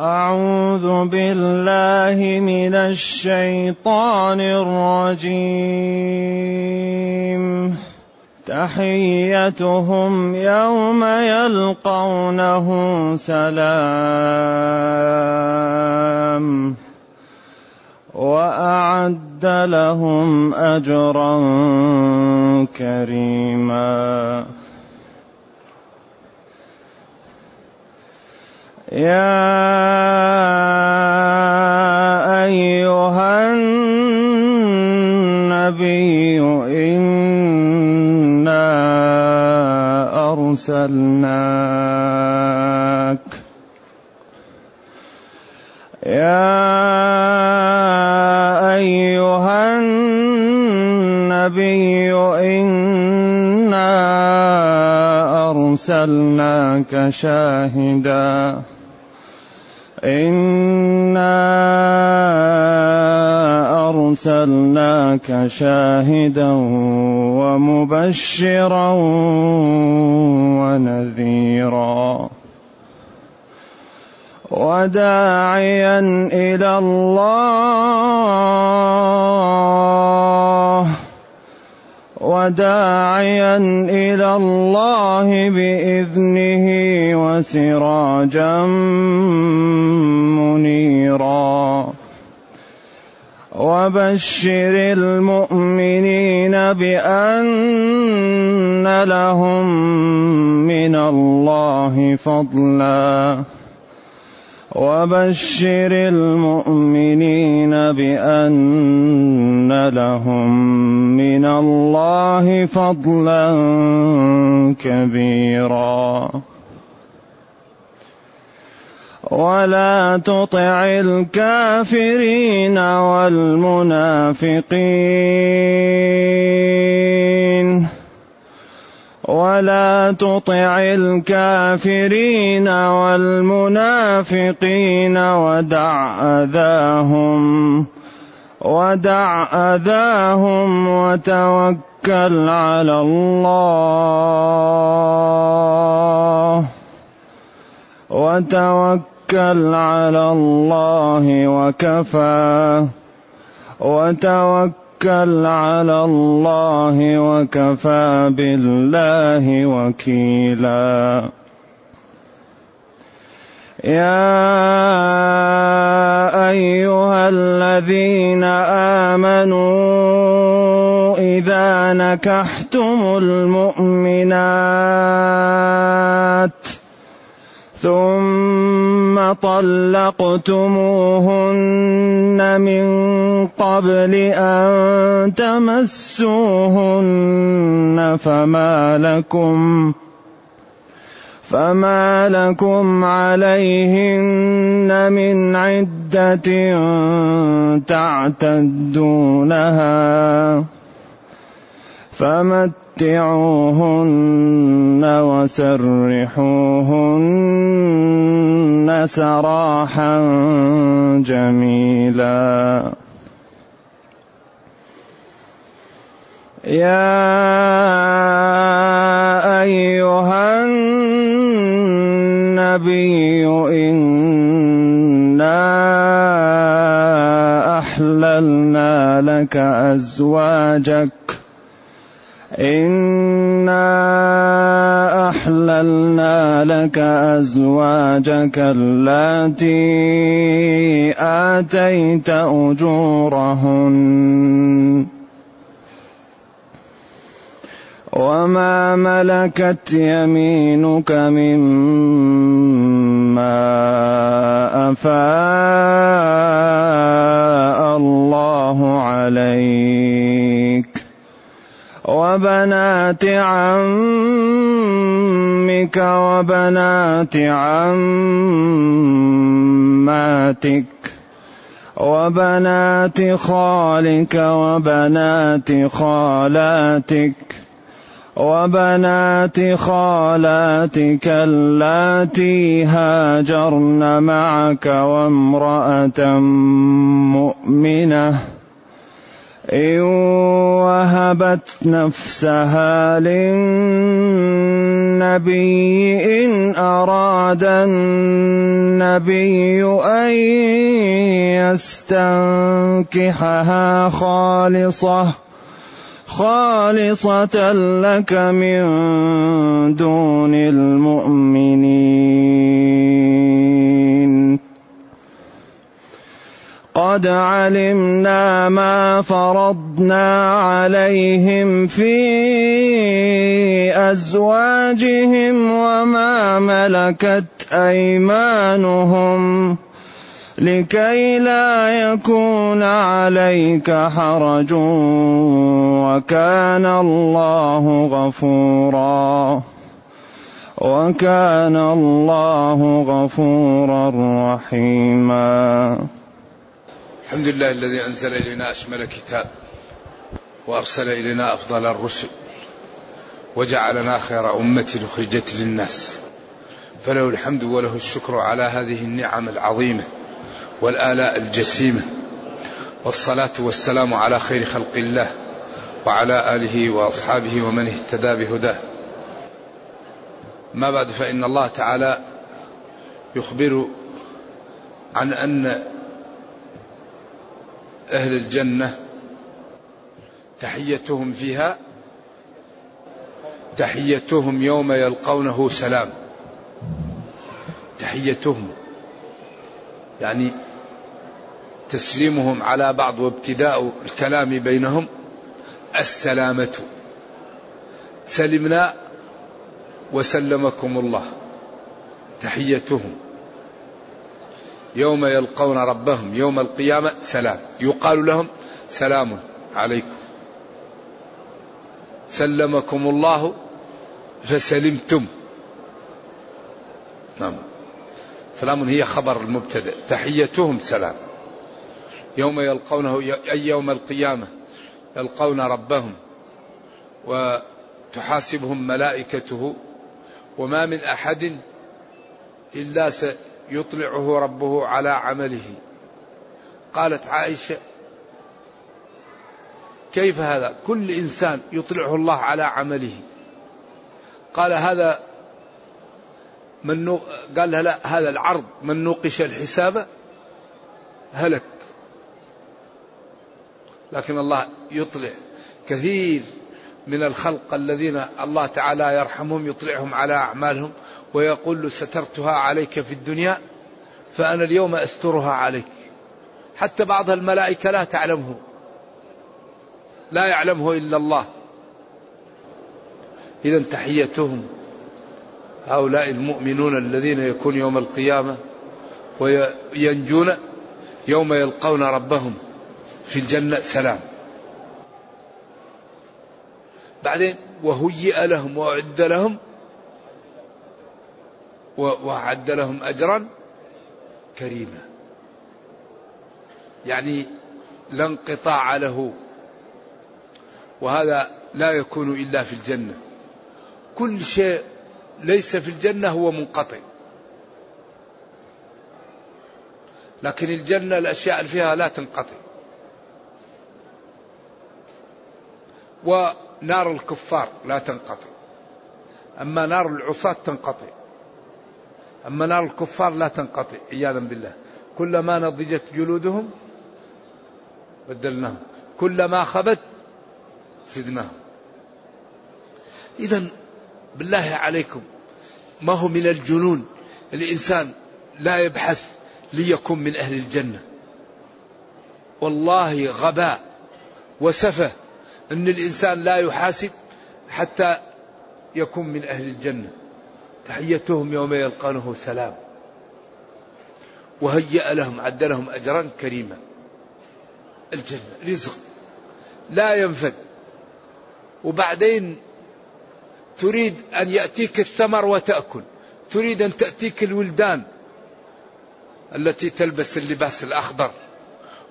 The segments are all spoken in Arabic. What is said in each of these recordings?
أعوذ بالله من الشيطان الرجيم. تحيتهم يوم يلقونه سلام. وأعد لهم أجرا كريما. يا أيها النبي إنا أرسلناك. يا أيها النبي إنا أرسلناك شاهدا. إنا أرسلناك شاهدا ومبشرا ونذيرا وداعيا إلى الله وداعيا إلى الله بإذنه وسراجا منيرا. وبشر المؤمنين بأن لهم من الله فضلا. وبشر المؤمنين بأن لهم من الله فضلا كبيرا. ولا تطع الكافرين والمنافقين. ولا تطع الكافرين والمنافقين ودع أذاهم ودع أذاهم وتوكل على الله وتوكل على الله وكفى وتوكل توكل على الله وكفى بالله وكيلا. يا أيها الذين آمنوا إذا نكحتم المؤمنات ثم طلقتموهن من قبل أن تمسوهن فما لكم فما لكم عليهن من عدة تعتدونها فمت متعوهن وسرحوهن سراحا جميلا. يا أيها النبي إنا أحللنا لك أزواجك إنا أحللنا لك أزواجك اللاتي آتيت أجورهن وما ملكت يمينك مما أفاء الله عليك وبنات عمك وبنات عماتك وبنات خالك وبنات خالاتك وبنات خالاتك اللاتي هاجرن معك وامرأة مؤمنة إن وهبت نفسها للنبي إن أراد النبي أن يستنكحها خالصة خالصة لك من دون المؤمنين. قد علمنا ما فرضنا عليهم في ازواجهم وما ملكت ايمانهم لكي لا يكون عليك حرج وكان الله غفورا وكان الله غفورا رحيما الحمد لله الذي أنزل إلينا أشمل كتاب وأرسل إلينا أفضل الرسل وجعلنا خير أمة أخرجت للناس. فله الحمد وله الشكر على هذه النعم العظيمة والآلاء الجسيمة. والصلاة والسلام على خير خلق الله وعلى آله وأصحابه ومن اهتدى بهداه. ما بعد فإن الله تعالى يخبر عن أن أهل الجنة تحيتهم فيها تحيتهم يوم يلقونه سلام. تحيتهم يعني تسليمهم على بعض وابتداء الكلام بينهم السلامة. سلمنا وسلمكم الله. تحيتهم. يوم يلقون ربهم يوم القيامة سلام. يقال لهم سلام عليكم. سلمكم الله فسلمتم. نعم. سلام هي خبر المبتدأ. تحيتهم سلام. يوم يلقونه أي يوم القيامة يلقون ربهم وتحاسبهم ملائكته. وما من أحد إلا سيطلعه ربه على عمله. قالت عائشة كيف هذا؟ كل إنسان يطلعه الله على عمله. قال هذا من نو... قال لها لا هذا العرض من نوقش الحساب هلك. لكن الله يطلع كثير من الخلق الذين الله تعالى يرحمهم يطلعهم على أعمالهم. ويقول له سترتها عليك في الدنيا فأنا اليوم أسترها عليك. حتى بعض الملائكة لا تعلمه. لا يعلمه إلا الله. إذا تحيتهم هؤلاء المؤمنون الذين يكون يوم القيامة وينجون يوم يلقون ربهم في الجنة سلام. بعدين وهيئ لهم وأعد لهم وأعد لهم أجرا كريما. يعني لا انقطاع له. وهذا لا يكون إلا في الجنة. كل شيء ليس في الجنة هو منقطع. لكن الجنة الأشياء اللي فيها لا تنقطع. ونار الكفار لا تنقطع. أما نار العصاة تنقطع. أما نار الكفار لا تنقطع عياذا بالله. كلما نضجت جلودهم بدلناهم. كلما خبت زدناهم. إذا بالله عليكم ما هو من الجنون؟ الإنسان لا يبحث ليكن من أهل الجنة. والله غباء وسفه أن الإنسان لا يحاسب حتى يكون من أهل الجنة. تحيتهم يوم يلقونه سلام. وهيأ لهم عد لهم أجرا كريما. الجنة رزق. لا ينفد. وبعدين تريد أن يأتيك الثمر وتأكل. تريد أن تأتيك الولدان التي تلبس اللباس الأخضر.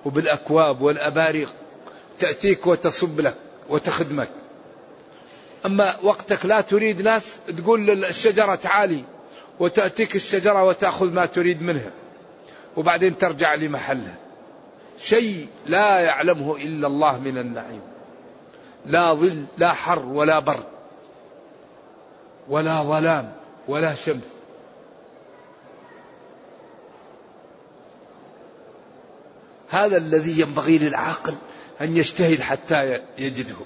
وبالأكواب والأباريق تأتيك وتصب لك وتخدمك. أما وقتك لا تريد ناس تقول للشجرة تعالي وتأتيك الشجرة وتأخذ ما تريد منها وبعدين ترجع لمحلها. شيء لا يعلمه إلا الله من النعيم. لا ظل لا حر ولا برد ولا ظلام ولا شمس. هذا الذي ينبغي للعاقل أن يجتهد حتى يجده.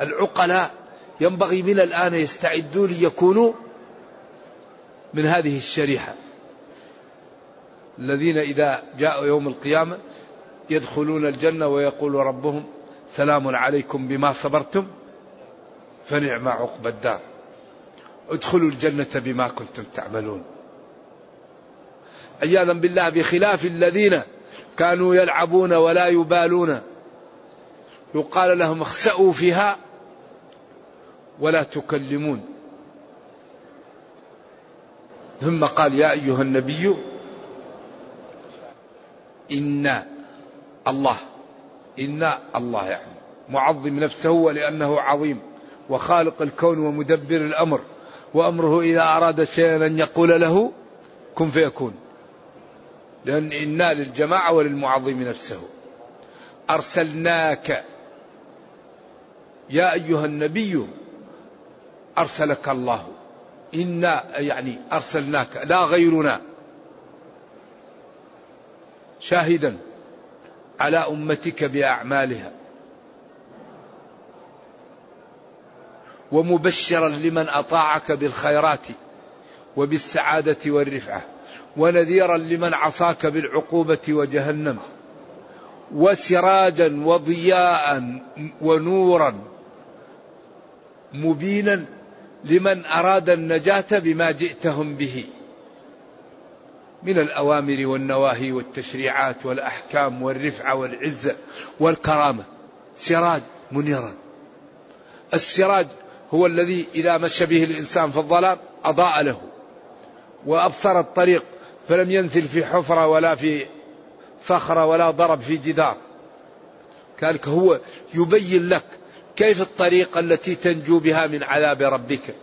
العقلاء ينبغي من الآن يستعدوا ليكونوا من هذه الشريحة. الذين إذا جاءوا يوم القيامة يدخلون الجنة ويقول ربهم سلام عليكم بما صبرتم فنعم عقب الدار. ادخلوا الجنة بما كنتم تعملون. عياذا بالله بخلاف الذين كانوا يلعبون ولا يبالون. يقال لهم اخسأوا فيها ولا تكلمون. ثم قال يا أيها النبي إنا الله إنا الله يعني معظم نفسه ولأنه عظيم وخالق الكون ومدبر الأمر وأمره إذا أراد شيئا أن يقول له كن فيكون. لأن إنا للجماعة وللمعظم نفسه. أرسلناك. يا أيها النبي أرسلك الله. إنا يعني أرسلناك لا غيرنا. شاهدا على أمتك بأعمالها. ومبشرا لمن أطاعك بالخيرات وبالسعادة والرفعة. ونذيرا لمن عصاك بالعقوبة وجهنم. وسراجا وضياء ونورا. مبينا لمن أراد النجاة بما جئتهم به. من الأوامر والنواهي والتشريعات والأحكام والرفعة والعزة والكرامة. سراج منيرا. السراج هو الذي إذا مشى به الإنسان في الظلام أضاء له وأبصر الطريق فلم ينزل في حفرة ولا في صخرة ولا ضرب في جدار. كذلك هو يبين لك كيف الطريقة التي تنجو بها من عذاب ربك؟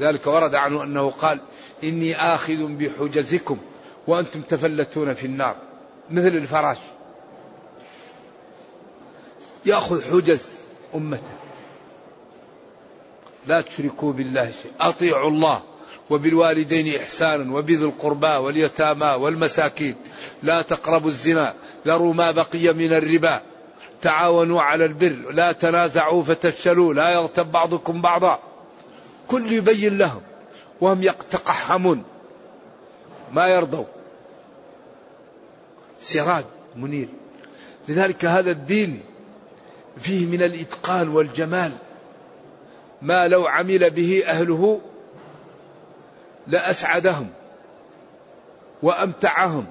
ذلك ورد عنه أنه قال إني آخذ بحجزكم وأنتم تفلتون في النار مثل الفراش. يأخذ حجز أمته. لا تشركوا بالله شيء أطيعوا الله وبالوالدين إحسانا وبذي القربى واليتامى والمساكين. لا تقربوا الزنا ذروا ما بقي من الربا. تعاونوا على البر لا تنازعوا فتفشلوا لا يغتب بعضكم بعضا. كل يبين لهم وهم يتقحمون ما يرضوا. سراج منير. لذلك هذا الدين فيه من الإتقان والجمال. ما لو عمل به أهله لأسعدهم وأمتعهم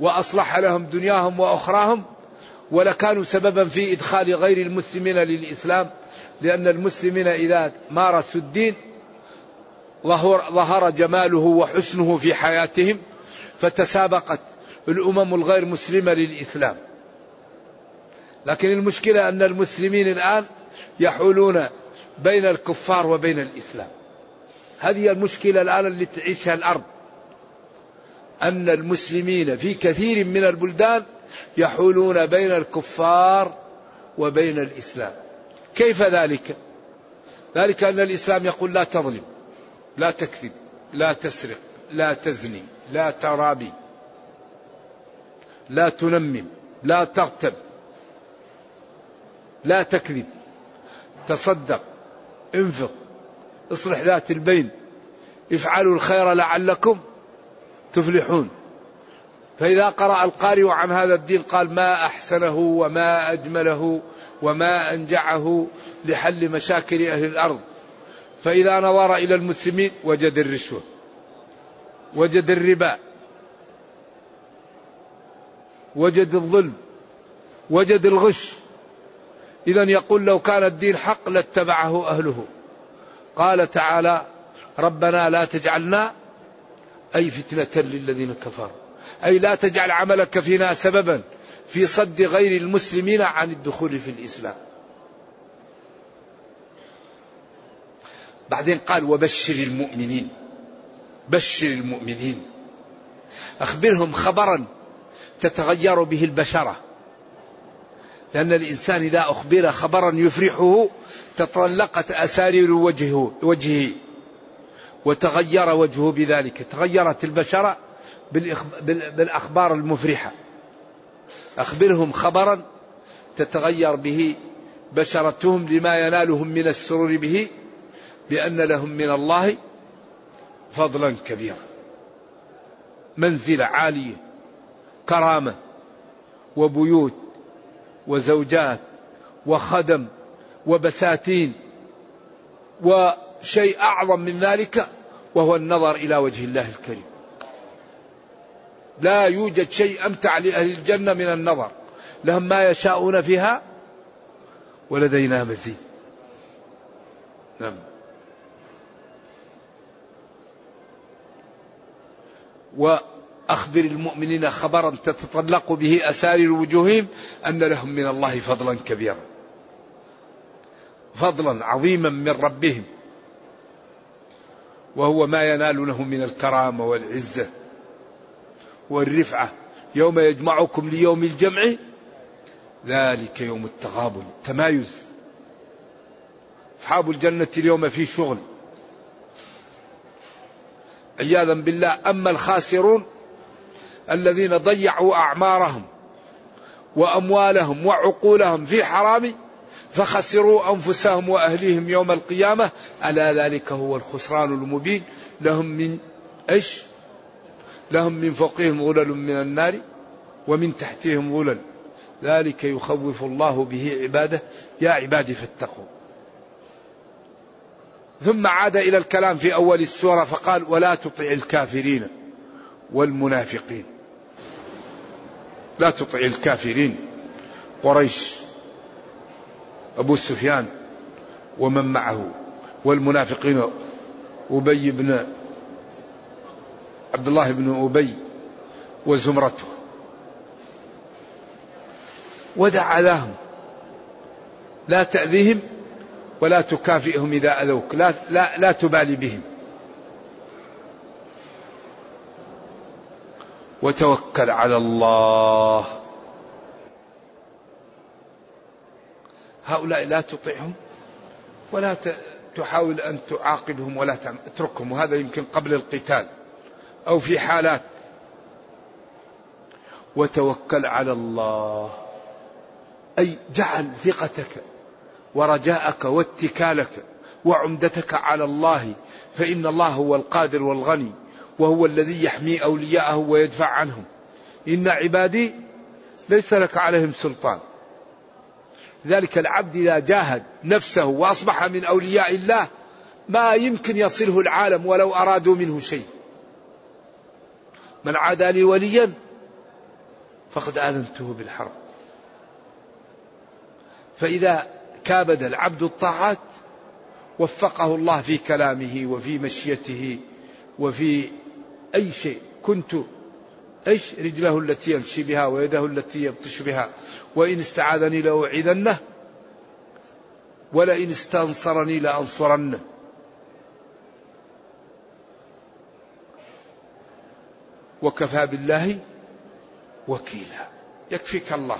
وأصلح لهم دنياهم وأخراهم ولكانوا سببا في إدخال غير المسلمين للإسلام لأن المسلمين إذا مارسوا الدين ظهر, جماله وحسنه في حياتهم فتسابقت الأمم الغير مسلمة للإسلام. لكن المشكلة أن المسلمين الآن يحولون بين الكفار وبين الإسلام. هذه المشكلة الآن اللي تعيشها الأرض أن المسلمين في كثير من البلدان يحولون بين الكفار وبين الإسلام. كيف ذلك؟ ذلك أن الإسلام يقول لا تظلم لا تكذب لا تسرق لا تزني لا ترابي لا تنمم لا تغتب لا تكذب تصدق انفق اصلح ذات البين افعلوا الخير لعلكم تفلحون. فإذا قرأ القارئ عن هذا الدين قال ما أحسنه وما أجمله وما أنجعه لحل مشاكل أهل الأرض. فإذا نظر إلى المسلمين وجد الرشوة وجد الربا وجد الظلم وجد الغش. إذا يقول لو كان الدين حق لاتبعه أهله. قال تعالى ربنا لا تجعلنا أي فتنة للذين كفروا. أي لا تجعل عملك فينا سببا في صد غير المسلمين عن الدخول في الإسلام. بعدين قال وبشر المؤمنين بشر المؤمنين. أخبرهم خبرا تتغير به البشرة. لأن الإنسان إذا أخبر خبرا يفرحه تطلقت أسارير وجهه, وجهه وتغير وجهه بذلك. تغيرت البشرة بالأخبار المفرحة. أخبرهم خبرا تتغير به بشرتهم لما ينالهم من السرور به بأن لهم من الله فضلا كبيرا. منزلة عالية كرامة وبيوت وزوجات وخدم وبساتين وشيء أعظم من ذلك وهو النظر إلى وجه الله الكريم. لا يوجد شيء أمتع لأهل الجنة من النظر. لهم ما يشاءون فيها ولدينا مزيد. نعم. وأخبر المؤمنين خبرا تتطلق به أسارر وجوههم أن لهم من الله فضلا كبيرا. فضلا عظيما من ربهم. وهو ما ينالونه من الكرامة والعزة. والرفعة يوم يجمعكم ليوم الجمع ذلك يوم التغابن تمايز. أصحاب الجنة اليوم في شغل. عياذا بالله أما الخاسرون الذين ضيعوا أعمارهم وأموالهم وعقولهم في حرام فخسروا أنفسهم وأهليهم يوم القيامة. ألا ذلك هو الخسران المبين؟ لهم من إيش؟ لهم من فوقهم غلل من النار ومن تحتهم غلل. ذلك يخوف الله به عباده. يا عبادي فاتقوا. ثم عاد إلى الكلام في أول السورة فقال ولا تطع الكافرين والمنافقين. لا تطع الكافرين. قريش أبو سفيان ومن معه والمنافقين أبي بن عبد الله بن أبي وزمرته. ودعا لهم لا تأذيهم ولا تكافئهم إذا أذوك. لا, لا, لا تبالي بهم. وتوكل على الله. هؤلاء لا تطيعهم ولا تحاول أن تعاقبهم ولا اتركهم. وهذا يمكن قبل القتال. أو في حالات. وتوكل على الله. أي جعل ثقتك ورجاءك واتكالك وعمدتك على الله. فإن الله هو القادر والغني وهو الذي يحمي أولياءه ويدفع عنهم. إن عبادي ليس لك عليهم سلطان. ذلك العبد إذا جاهد نفسه وأصبح من أولياء الله ما يمكن يصله العالم ولو أرادوا منه شيء. من عادى لي وليا فقد آذنته بالحرب. فإذا كابد العبد الطاعات وفقه الله في كلامه وفي مشيته وفي أي شيء كنت إيش رجله التي يمشي بها ويده التي يبطش بها وإن استعاذني لأوعذنه ولئن استنصرني لأنصرنه. وكفى بالله وكيلا. يكفيك الله.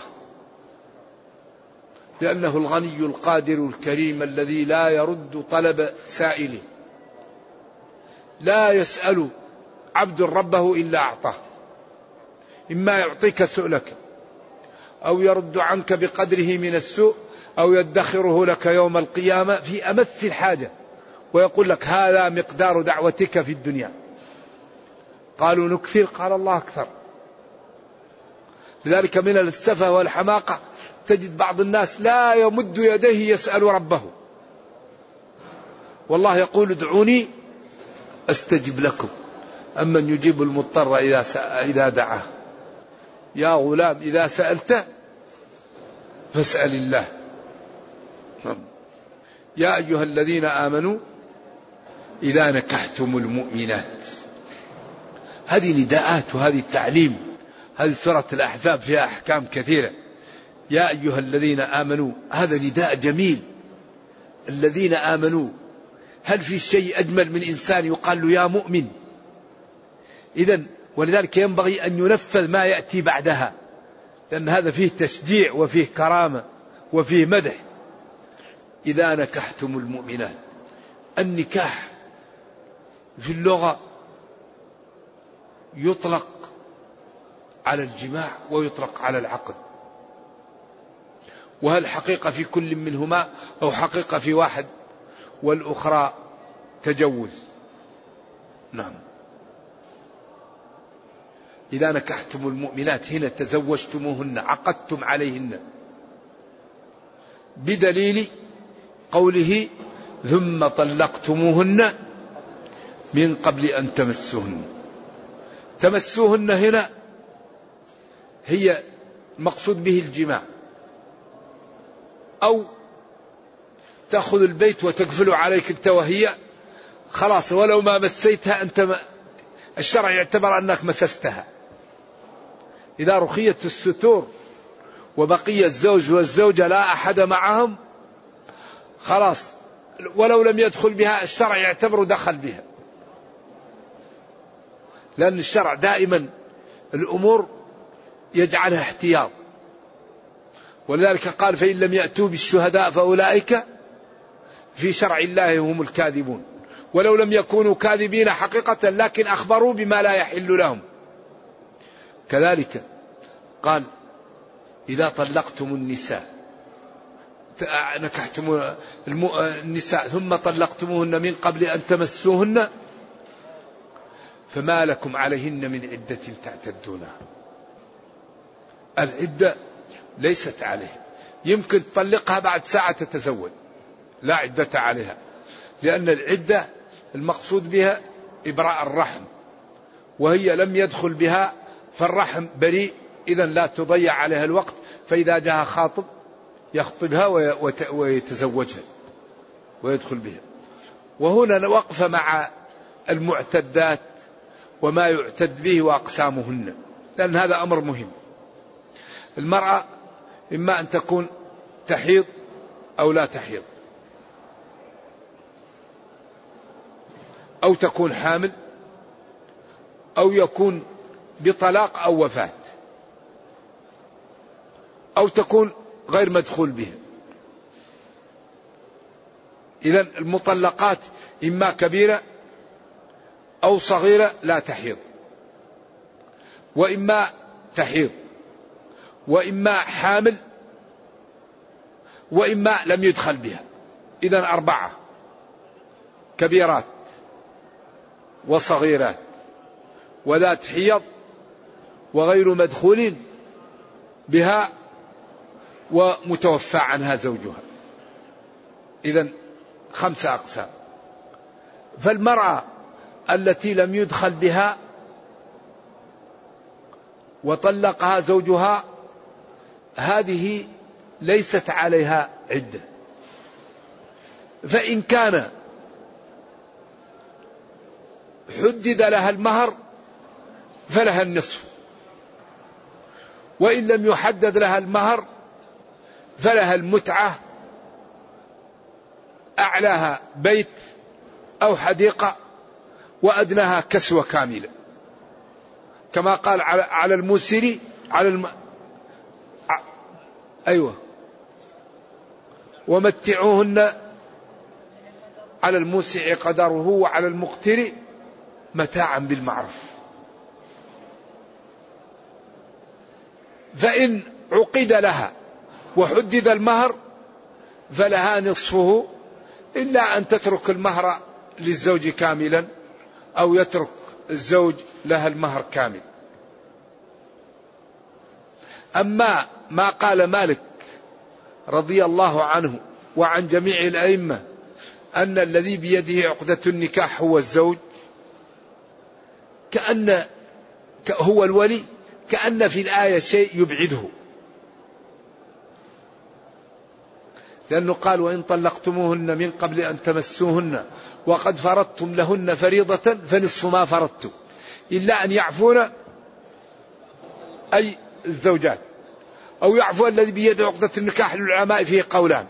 لأنه الغني القادر الكريم الذي لا يرد طلب سائله لا يسأل عبد ربه إلا أعطاه. إما يعطيك سؤلك أو يرد عنك بقدره من السوء أو يدخره لك يوم القيامة في أمس الحاجة ويقول لك هذا مقدار دعوتك في الدنيا. قالوا نكفر قال الله أكثر. لذلك من السفة والحماقة تجد بعض الناس لا يمد يديه يسأل ربه. والله يقول ادعوني أستجب لكم. أمن يجيب المضطر إذا إذا دعاه. يا غلام إذا سألت فاسأل الله. يا أيها الذين آمنوا إذا نكحتم المؤمنات هذه نداءات وهذه التعليم هذه سورة الأحزاب فيها أحكام كثيرة. يا أيها الذين آمنوا هذا نداء جميل. الذين آمنوا هل في شيء أجمل من إنسان يقال له يا مؤمن؟ إذا ولذلك ينبغي أن ينفذ ما يأتي بعدها لأن هذا فيه تشجيع وفيه كرامة وفيه مدح. إذا نكحتم المؤمنات النكاح في اللغة يطلق على الجماع ويطلق على العقد وهل حقيقة في كل منهما أو حقيقة في واحد؟ والأخرى تجوز. نعم. إذا نكحتم المؤمنات هنا تزوجتموهن عقدتم عليهن. بدليل قوله ثم طلقتموهن من قبل أن تمسوهن. تمسوهن هنا هي المقصود به الجماع. أو تأخذ البيت وتقفل عليك أنت وهي. خلاص ولو ما مسيتها أنت ما الشرع يعتبر أنك مسستها. إذا رخيت الستور وبقي الزوج والزوجة لا أحد معهم خلاص ولو لم يدخل بها الشرع يعتبر دخل بها. لأن الشرع دائما الأمور يجعلها احتياط. ولذلك قال فإن لم يأتوا بالشهداء فأولئك في شرع الله هم الكاذبون. ولو لم يكونوا كاذبين حقيقة لكن أخبروا بما لا يحل لهم. كذلك قال إذا طلقتم النساء نكحتم النساء ثم طلقتموهن من قبل أن تمسوهن فما لكم عليهن من عدة تعتدونها. العدة ليست عليه. يمكن تطلقها بعد ساعة تتزوج. لا عدة عليها. لأن العدة المقصود بها إبراء الرحم. وهي لم يدخل بها فالرحم بريء. إذا لا تضيع عليها الوقت. فإذا جاء خاطب يخطبها ويتزوجها. ويدخل بها. وهنا وقفة مع المعتدات. وما يعتد به وأقسامهن لأن هذا أمر مهم. المرأة إما أن تكون تحيض أو لا تحيض. أو تكون حامل أو يكون بطلاق أو وفاة. أو تكون غير مدخول به إذا المطلقات إما كبيرة أو صغيرة لا تحيض. وإما تحيض. وإما حامل. وإما لم يدخل بها. إذا أربعة. كبيرات. وصغيرات. وذات حيض وغير مدخول بها. ومتوفى عنها زوجها. إذا خمسة أقسام. فالمرأة التي لم يدخل بها وطلقها زوجها هذه ليست عليها عدة فإن كان حدد لها المهر فلها النصف. وإن لم يحدد لها المهر فلها المتعة أعلاها بيت أو حديقة وأدناها كسوة كاملة. كما قال على الموسر على الم... أيوة. ومتعوهن على الموسع قدره وعلى المقتر متاعا بالمعروف. فإن عقد لها وحدد المهر فلها نصفه إلا أن تترك المهر للزوج كاملا. أو يترك الزوج لها المهر كامل. أما ما قال مالك رضي الله عنه وعن جميع الأئمة أن الذي بيده عقدة النكاح هو الزوج كأن هو الولي كأن في الآية شيء يبعده. لأنه قال وإن طلقتموهن من قبل أن تمسوهن وقد فرضتم لهن فريضة فنصف ما فرضتم. إلا أن يعفون أي الزوجات. أو يعفو الذي بيده عقدة النكاح للعلماء فيه قولان.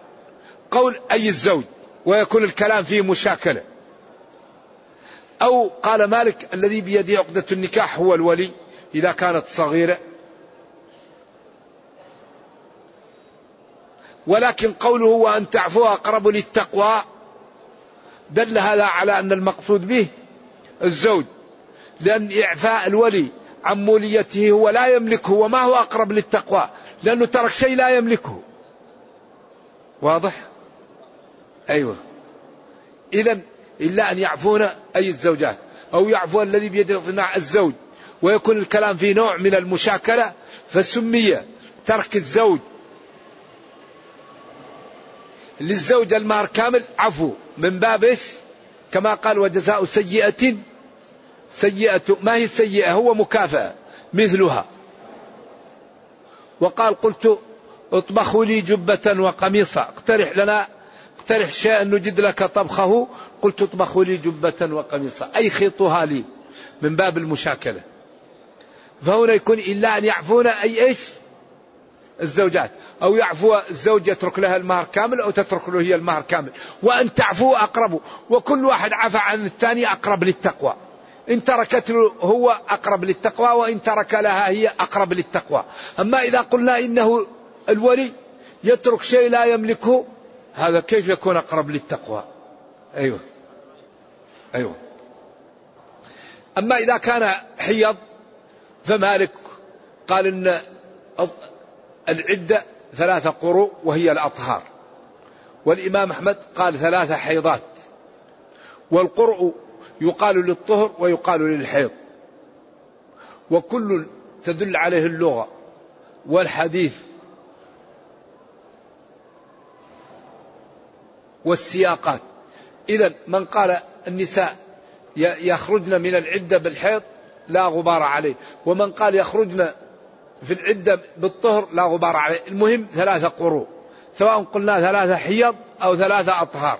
قول أي الزوج ويكون الكلام فيه مشاكلة. أو قال مالك الذي بيده عقدة النكاح هو الولي إذا كانت صغيرة. ولكن قوله وأن تعفو أقرب للتقوى دل هذا على أن المقصود به الزوج لأن إعفاء الولي عن موليته هو لا يملكه وما هو أقرب للتقوى لأنه ترك شيء لا يملكه. واضح؟ أيوة. إذا إلا أن يعفون أي الزوجات أو يعفو الذي بيده اقتناع الزوج ويكون الكلام في نوع من المشاكلة فسمي ترك الزوج للزوج المهر كامل عفو. من باب إيش؟ كما قال وجزاء سيئة سيئة ما هي السيئة؟ هو مكافأة مثلها. وقال قلت اطبخوا لي جبة وقميصا اقترح لنا اقترح شيئا نجد لك طبخه. قلت اطبخوا لي جبة وقميصا أي خيطها لي. من باب المشاكلة. فهنا يكون إلا أن يعفون أي إيش؟ الزوجات. أو يعفو الزوج يترك لها المهر كامل أو تترك له هي المهر كامل. وأن تعفو أقرب. وكل واحد عفى عن الثاني أقرب للتقوى. إن تركت له هو أقرب للتقوى وإن ترك لها هي أقرب للتقوى. أما إذا قلنا إنه الولي يترك شيء لا يملكه هذا كيف يكون أقرب للتقوى؟ أيوه. أيوه. أما إذا كان حيض فمالك قال إن العدة ثلاثة قروء وهي الأطهار. والإمام أحمد قال ثلاثة حيضات. والقرء يقال للطهر ويقال للحيض. وكل تدل عليه اللغة. والحديث والسياقات. إذا من قال النساء يخرجن من العدة بالحيض لا غبار عليه. ومن قال يخرجن في العدة بالطهر لا غبار عليه. المهم ثلاثة قروء سواء قلنا ثلاثة حيض أو ثلاثة أطهار.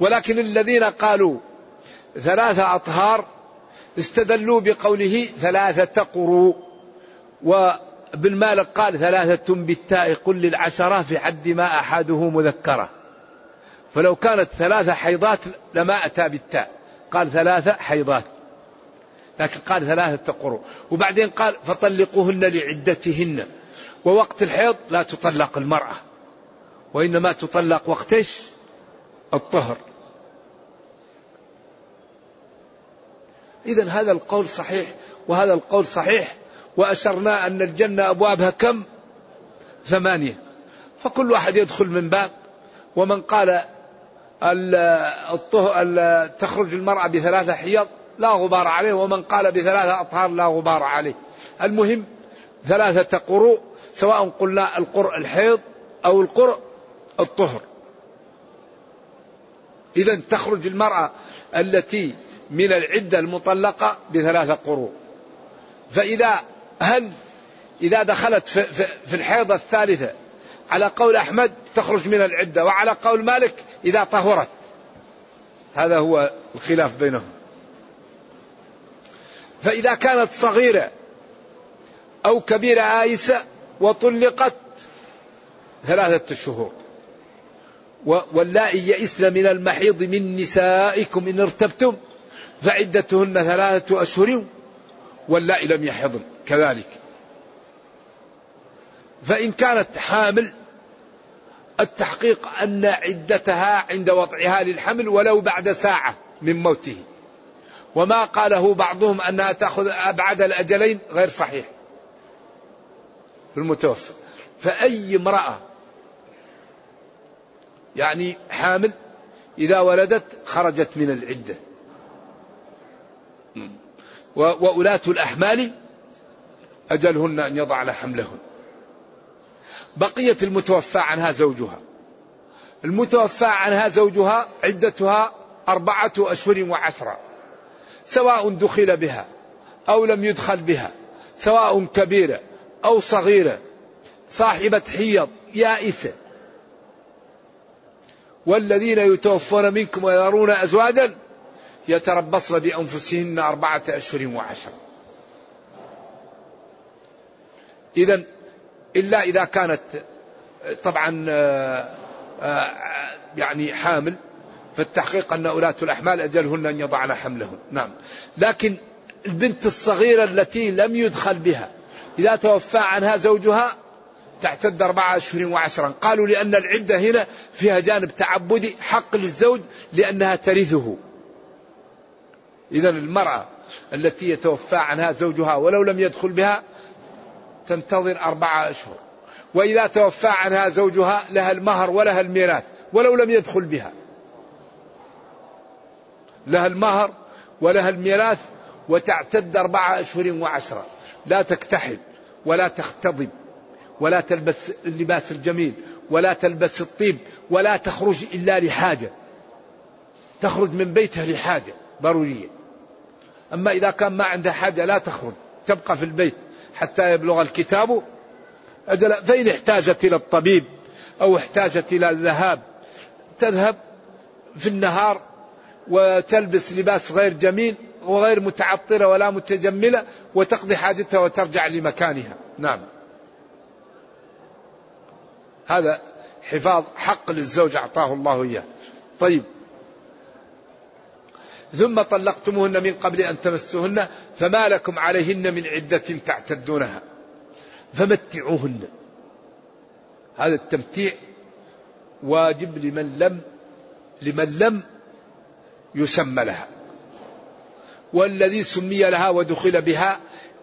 ولكن الذين قالوا ثلاثة أطهار استدلوا بقوله ثلاثة قروء. وابن مالك قال ثلاثة بالتاء قل للعشرة في حد ما أحده مذكرة فلو كانت ثلاثة حيضات لما أتى بالتاء. قال ثلاثة حيضات. لكن قال ثلاثة قروء وبعدين قال فطلقوهن لعدتهن. ووقت الحيض لا تطلق المرأة. وإنما تطلق وقت إيش؟ الطهر. إذا هذا القول صحيح وهذا القول صحيح. وأشرنا أن الجنة أبوابها كم؟ ثمانية. فكل واحد يدخل من باب. ومن قال تخرج المرأة بثلاثة حيض لا غبار عليه ومن قال بثلاثة أطهار لا غبار عليه. المهم ثلاثة قروء سواء قلنا القرء الحيض أو القرء الطهر. إذا تخرج المرأة التي من العدة المطلقة بثلاثة قروء. فإذا هل إذا دخلت في, في, الحيضة الثالثة على قول أحمد تخرج من العدة وعلى قول مالك إذا طهرت. هذا هو الخلاف بينهم. فإذا كانت صغيرة أو كبيرة آيسة وطلقت ثلاثة شهور. واللائي يئسن من المحيض من نسائكم إن ارتبتم فعدتهن ثلاثة أشهر واللائي لم يحضن كذلك. فإن كانت حامل التحقيق أن عدتها عند وضعها للحمل ولو بعد ساعة من موته. وما قاله بعضهم أنها تأخذ أبعد الأجلين غير صحيح. في المتوفى. فأي امرأة يعني حامل إذا ولدت خرجت من العدة. وأولاة الأحمال أجلهن أن يضعن حملهن. بقية المتوفى عنها زوجها. المتوفى عنها زوجها عدتها أربعة أشهر وعشرة. سواء دخل بها أو لم يدخل بها سواء كبيرة أو صغيرة صاحبة حيض يائسة. والذين يتوفون منكم ويرون أزواجا يتربصن بأنفسهن أربعة أشهر وعشرة. إذا إلا إذا كانت طبعا آه، آه، يعني حامل فالتحقيق أن أولاة الأحمال أجلهن أن يضعن حملهن. نعم. لكن البنت الصغيرة التي لم يدخل بها إذا توفى عنها زوجها تعتد أربعة أشهر وعشرا. قالوا لأن العدة هنا فيها جانب تعبدي حق للزوج لأنها ترثه. إذا المرأة التي يتوفى عنها زوجها ولو لم يدخل بها تنتظر أربعة أشهر. وإذا توفى عنها زوجها لها المهر ولها الميراث ولو لم يدخل بها. لها المهر ولها الميراث وتعتد أربعة أشهر وعشرة. لا تكتحل ولا تختضب ولا تلبس اللباس الجميل ولا تلبس الطيب ولا تخرج إلا لحاجة. تخرج من بيتها لحاجة ضرورية. أما إذا كان ما عندها حاجة لا تخرج تبقى في البيت حتى يبلغ الكتاب. أجل فإن احتاجت إلى الطبيب أو احتاجت إلى الذهاب تذهب في النهار وتلبس لباس غير جميل وغير متعطرة ولا متجملة وتقضي حاجتها وترجع لمكانها. نعم. هذا حفاظ حق للزوج أعطاه الله إياه. طيب. ثم طلقتموهن من قبل أن تمسوهن فما لكم عليهن من عدة تعتدونها. فمتعوهن. هذا التمتيع واجب لمن لم لمن لم يسمى لها. والذي سمي لها ودخل بها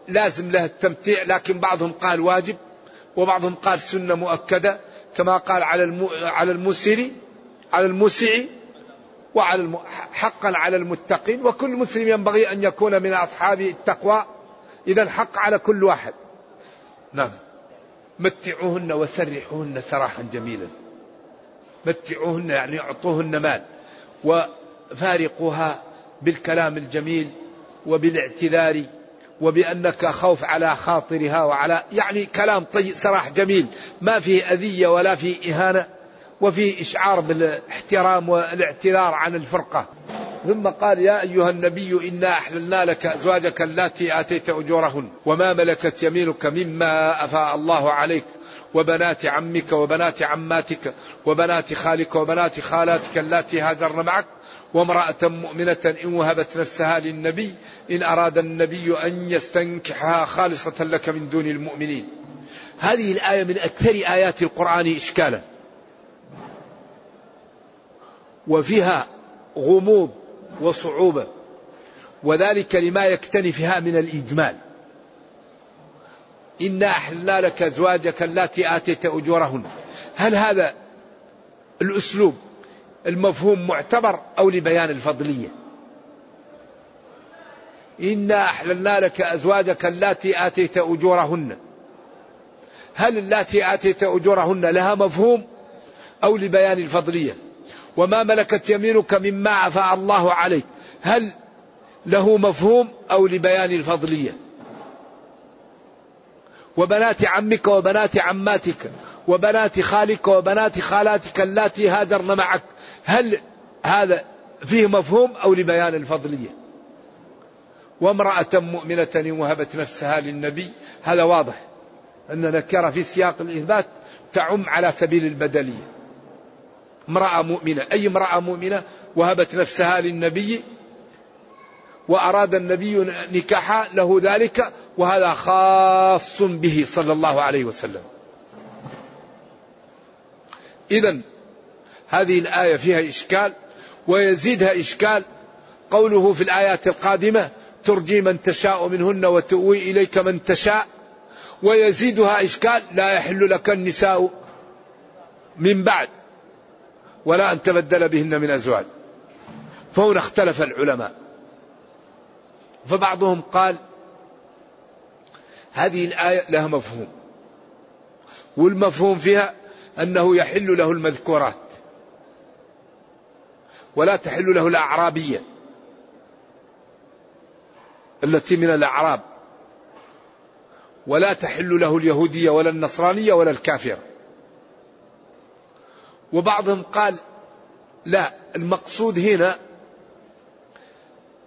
لازم له التمتيع لكن بعضهم قال واجب وبعضهم قال سنة مؤكدة كما قال على على المسر على المسع وعلى. حقا على المتقين. وكل مسلم ينبغي أن يكون من أصحاب التقوى. إذا حق على كل واحد. نعم. متعوهن وسرحوهن سراحا جميلا. متعوهن يعني أعطوهن مال. وفارقوها بالكلام الجميل وبالاعتذار وبأنك خوف على خاطرها وعلى يعني كلام طيب سراح جميل. ما فيه أذية ولا فيه إهانة وفيه إشعار بالاحترام والاعتذار عن الفرقة. ثم قال يا أيها النبي إنا أحللنا لك أزواجك اللاتي آتيت أجورهن وما ملكت يمينك مما أفاء الله عليك وبنات عمك وبنات عماتك وبنات خالك وبنات خالاتك اللاتي هاجرن معك وامرأة مؤمنة إن وهبت نفسها للنبي إن أراد النبي أن يستنكحها خالصة لك من دون المؤمنين. هذه الآية من أكثر آيات القرآن إشكالا. وفيها غموض وصعوبة. وذلك لما يكتنفها من الإجمال. إنا أحلنا لك أزواجك اللاتي آتيت أجورهن. هل هذا الأسلوب المفهوم معتبر أو لبيان الفضلية؟ إنا أحللنا لك أزواجك اللاتي آتيت أجورهن. هل اللاتي آتيت أجورهن لها مفهوم أو لبيان الفضلية؟ وما ملكت يمينك مما أفاء الله عليك. هل له مفهوم أو لبيان الفضلية؟ وبنات عمك وبنات عماتك وبنات خالك وبنات خالاتك اللاتي هاجرن معك هل هذا فيه مفهوم أو لبيان الفضلية؟ وامرأة مؤمنة وهبت نفسها للنبي هذا واضح أن نكرة في سياق الإثبات تعم على سبيل البدلية. امرأة مؤمنة. أي امرأة مؤمنة وهبت نفسها للنبي وأراد النبي نكاحها له ذلك وهذا خاص به صلى الله عليه وسلم. إذا هذه الآية فيها إشكال ويزيدها إشكال. قوله في الآيات القادمة ترجي من تشاء منهن وتؤوي إليك من تشاء ويزيدها إشكال لا يحل لك النساء من بعد ولا أن تبدل بهن من أزواج. فهنا اختلف العلماء. فبعضهم قال هذه الآية لها مفهوم. والمفهوم فيها أنه يحل له المذكورات. ولا تحل له الأعرابية. التي من الأعراب. ولا تحل له اليهودية ولا النصرانية ولا الكافر وبعضهم قال لا المقصود هنا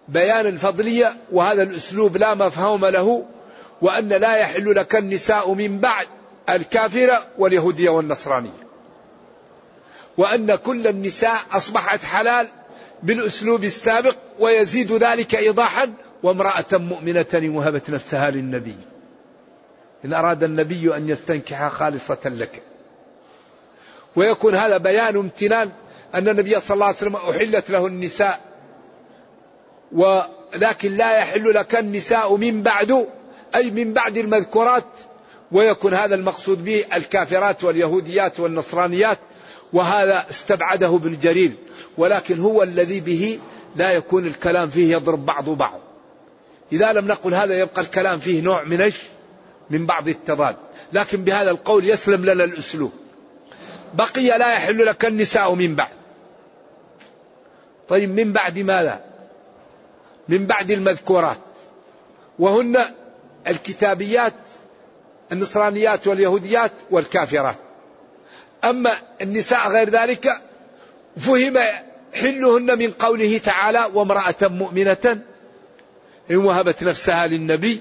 بيان الفضلية وهذا الأسلوب لا مفهوم له وأن لا يحل لك النساء من بعد الكافرة واليهودية والنصرانية. وأن كل النساء أصبحت حلال بالأسلوب السابق ويزيد ذلك إيضاحا وامرأة مؤمنة وهبت نفسها للنبي. إن أراد النبي أن يستنكحها خالصة لك. ويكون هذا بيان امتنان أن النبي صلى الله عليه وسلم أحلت له النساء. ولكن لا يحل لك النساء من بعد أي من بعد المذكورات. ويكون هذا المقصود به الكافرات واليهوديات والنصرانيات وهذا استبعده ابن جرير ولكن هو الذي به لا يكون الكلام فيه يضرب بعض بعض. إذا لم نقل هذا يبقى الكلام فيه نوع من من بعض التضاد. لكن بهذا القول يسلم لنا الأسلوب. بقي لا يحل لك النساء من بعد. طيب من بعد ماذا؟ من بعد المذكورات. وهن الكتابيات النصرانيات واليهوديات والكافرات. أما النساء غير ذلك فهم حلهن من قوله تعالى وامرأة مؤمنة إن وهبت نفسها للنبي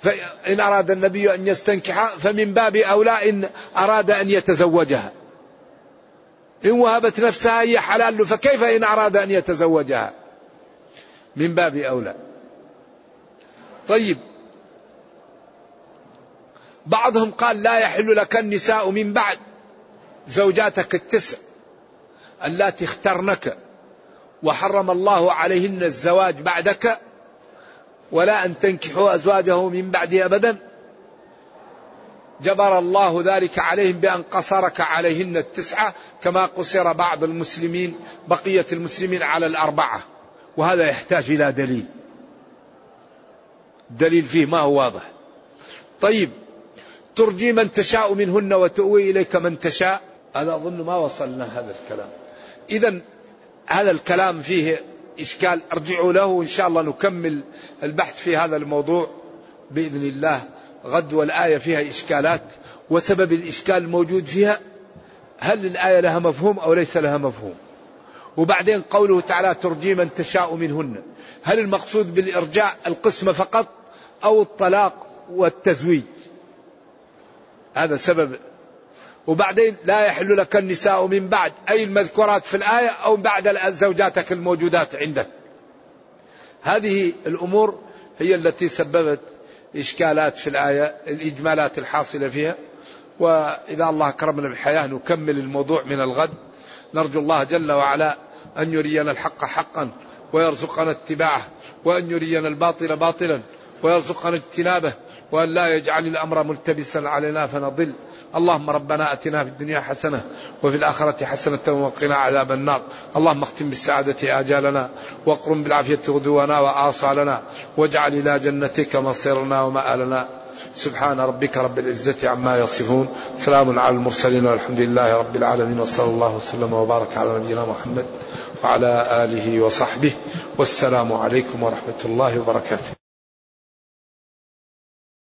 فإن أراد النبي أن يستنكح فمن باب أولى إن أراد أن يتزوجها. إن وهبت نفسها هي حلال له فكيف إن أراد أن يتزوجها؟ من باب أولى. طيب. بعضهم قال لا يحل لك النساء من بعد زوجاتك التسع اللاتي اخترنك وحرم الله عليهن الزواج بعدك ولا أن تنكحوا أزواجه من بعده أبدا. جبر الله ذلك عليهم بأن قصرك عليهن التسعة كما قصر بعض المسلمين بقية المسلمين على الأربعة. وهذا يحتاج إلى دليل. دليل فيه ما هو واضح. طيب ترجي من تشاء منهن وتؤوي إليك من تشاء. هذا أظن ما وصلنا هذا الكلام. إذا هذا الكلام فيه إشكال. ارجعوا له إن شاء الله نكمل البحث في هذا الموضوع بإذن الله. غد والآية فيها إشكالات وسبب الإشكال الموجود فيها هل الآية لها مفهوم أو ليس لها مفهوم؟ وبعدين قوله تعالى ترجي من تشاء منهن هل المقصود بالإرجاء القسمة فقط أو الطلاق والتزويج؟ هذا سبب. وبعدين لا يحل لك النساء من بعد أي المذكورات في الآية أو بعد زوجاتك الموجودات عندك؟ هذه الأمور هي التي سببت إشكالات في الآية الإجمالات الحاصلة فيها. وإذا الله كرمنا بالحياة نكمل الموضوع من الغد. نرجو الله جل وعلا أن يرينا الحق حقا ويرزقنا اتباعه وأن يرينا الباطل باطلا. ويرزقنا اجتنابه وأن لا يجعل الأمر ملتبسا علينا فنضل. اللهم ربنا أتنا في الدنيا حسنة وفي الآخرة حسنة وقنا عذاب النار. اللهم اختم بالسعادة آجالنا واقرم بالعافية غدونا وآصالنا واجعل إلى جنتك مصيرنا ومآلنا. سبحان ربك رب العزة عما يصفون. سلام على المرسلين والحمد لله رب العالمين. وصلى الله وسلم وبارك على نبينا محمد وعلى آله وصحبه. والسلام عليكم ورحمة الله وبركاته.